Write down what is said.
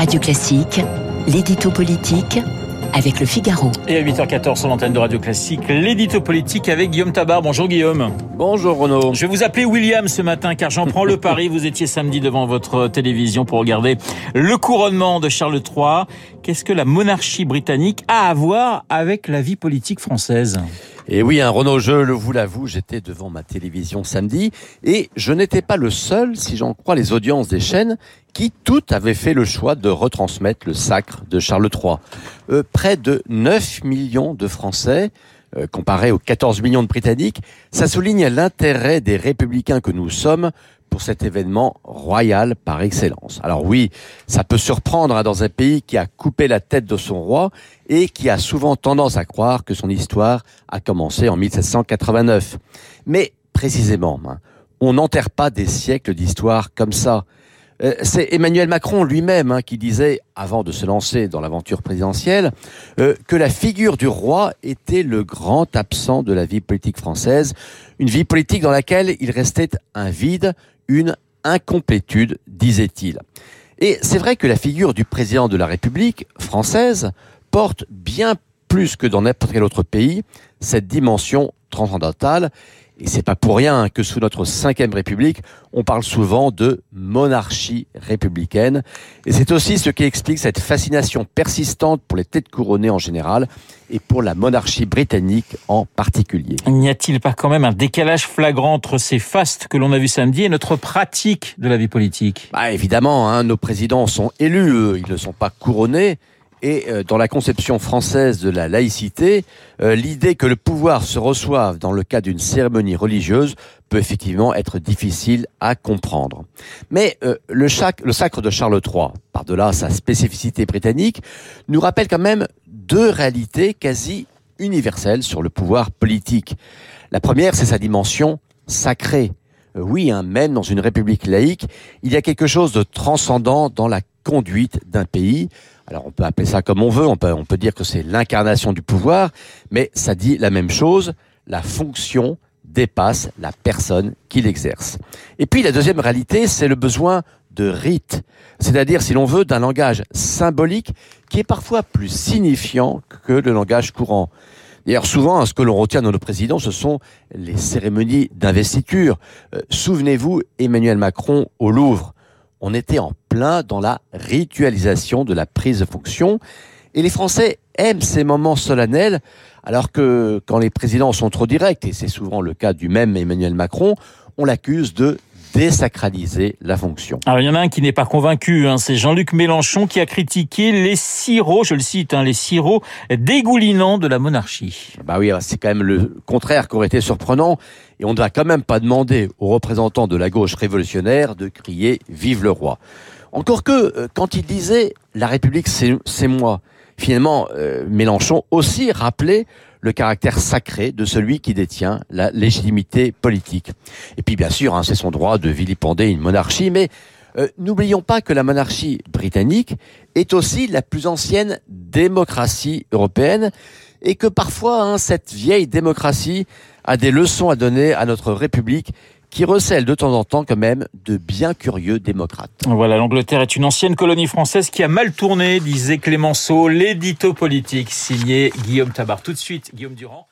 Radio Classique, l'édito politique avec le Figaro. Et à 8h14 sur l'antenne de Radio Classique, l'édito politique avec Guillaume Tabar. Bonjour Guillaume. Bonjour Renaud. Je vais vous appeler William ce matin car j'en prends le pari. Vous étiez samedi devant votre télévision pour regarder le couronnement de Charles III. Qu'est-ce que la monarchie britannique a à voir avec la vie politique française? Et oui, un hein, Renaud, je le vous l'avoue, j'étais devant ma télévision samedi et je n'étais pas le seul, si j'en crois les audiences des chaînes, qui toutes avaient fait le choix de retransmettre le sacre de Charles III. Euh, près de 9 millions de Français, euh, comparé aux 14 millions de Britanniques, ça souligne l'intérêt des républicains que nous sommes pour cet événement royal par excellence. Alors oui, ça peut surprendre hein, dans un pays qui a coupé la tête de son roi et qui a souvent tendance à croire que son histoire a commencé en 1789. Mais précisément, hein, on n'enterre pas des siècles d'histoire comme ça. Euh, c'est Emmanuel Macron lui-même hein, qui disait, avant de se lancer dans l'aventure présidentielle, euh, que la figure du roi était le grand absent de la vie politique française, une vie politique dans laquelle il restait un vide, une incomplétude, disait-il. Et c'est vrai que la figure du président de la République française porte bien plus que dans n'importe quel autre pays cette dimension transcendantale et c'est pas pour rien que sous notre cinquième République, on parle souvent de monarchie républicaine. Et c'est aussi ce qui explique cette fascination persistante pour les têtes couronnées en général et pour la monarchie britannique en particulier. N'y a-t-il pas quand même un décalage flagrant entre ces fastes que l'on a vu samedi et notre pratique de la vie politique? Bah, Évidemment, hein, nos présidents sont élus, eux, ils ne sont pas couronnés. Et euh, dans la conception française de la laïcité, euh, l'idée que le pouvoir se reçoive dans le cas d'une cérémonie religieuse peut effectivement être difficile à comprendre. Mais euh, le, le sacre de Charles III, par-delà sa spécificité britannique, nous rappelle quand même deux réalités quasi universelles sur le pouvoir politique. La première, c'est sa dimension sacrée. Oui, hein, même dans une république laïque, il y a quelque chose de transcendant dans la conduite d'un pays. Alors on peut appeler ça comme on veut, on peut, on peut dire que c'est l'incarnation du pouvoir, mais ça dit la même chose, la fonction dépasse la personne qui l'exerce. Et puis la deuxième réalité, c'est le besoin de rite, c'est-à-dire, si l'on veut, d'un langage symbolique qui est parfois plus signifiant que le langage courant. D'ailleurs, souvent, ce que l'on retient de nos présidents, ce sont les cérémonies d'investiture. Euh, souvenez-vous, Emmanuel Macron au Louvre on était en plein dans la ritualisation de la prise de fonction. Et les Français aiment ces moments solennels, alors que quand les présidents sont trop directs, et c'est souvent le cas du même Emmanuel Macron, on l'accuse de désacraliser la fonction. Alors il y en a un qui n'est pas convaincu, hein, c'est Jean-Luc Mélenchon qui a critiqué les sirops, je le cite, hein, les sirops dégoulinants de la monarchie. Bah oui, c'est quand même le contraire qui aurait été surprenant. Et on ne va quand même pas demander aux représentants de la gauche révolutionnaire de crier Vive le roi. Encore que, euh, quand il disait La République, c'est moi, finalement, euh, Mélenchon aussi rappelait le caractère sacré de celui qui détient la légitimité politique. Et puis, bien sûr, hein, c'est son droit de vilipender une monarchie, mais euh, n'oublions pas que la monarchie britannique est aussi la plus ancienne démocratie européenne et que parfois hein, cette vieille démocratie a des leçons à donner à notre République qui recèle de temps en temps quand même de bien curieux démocrates. Voilà, l'Angleterre est une ancienne colonie française qui a mal tourné, disait Clémenceau, l'édito politique signé Guillaume Tabar. Tout de suite, Guillaume Durand.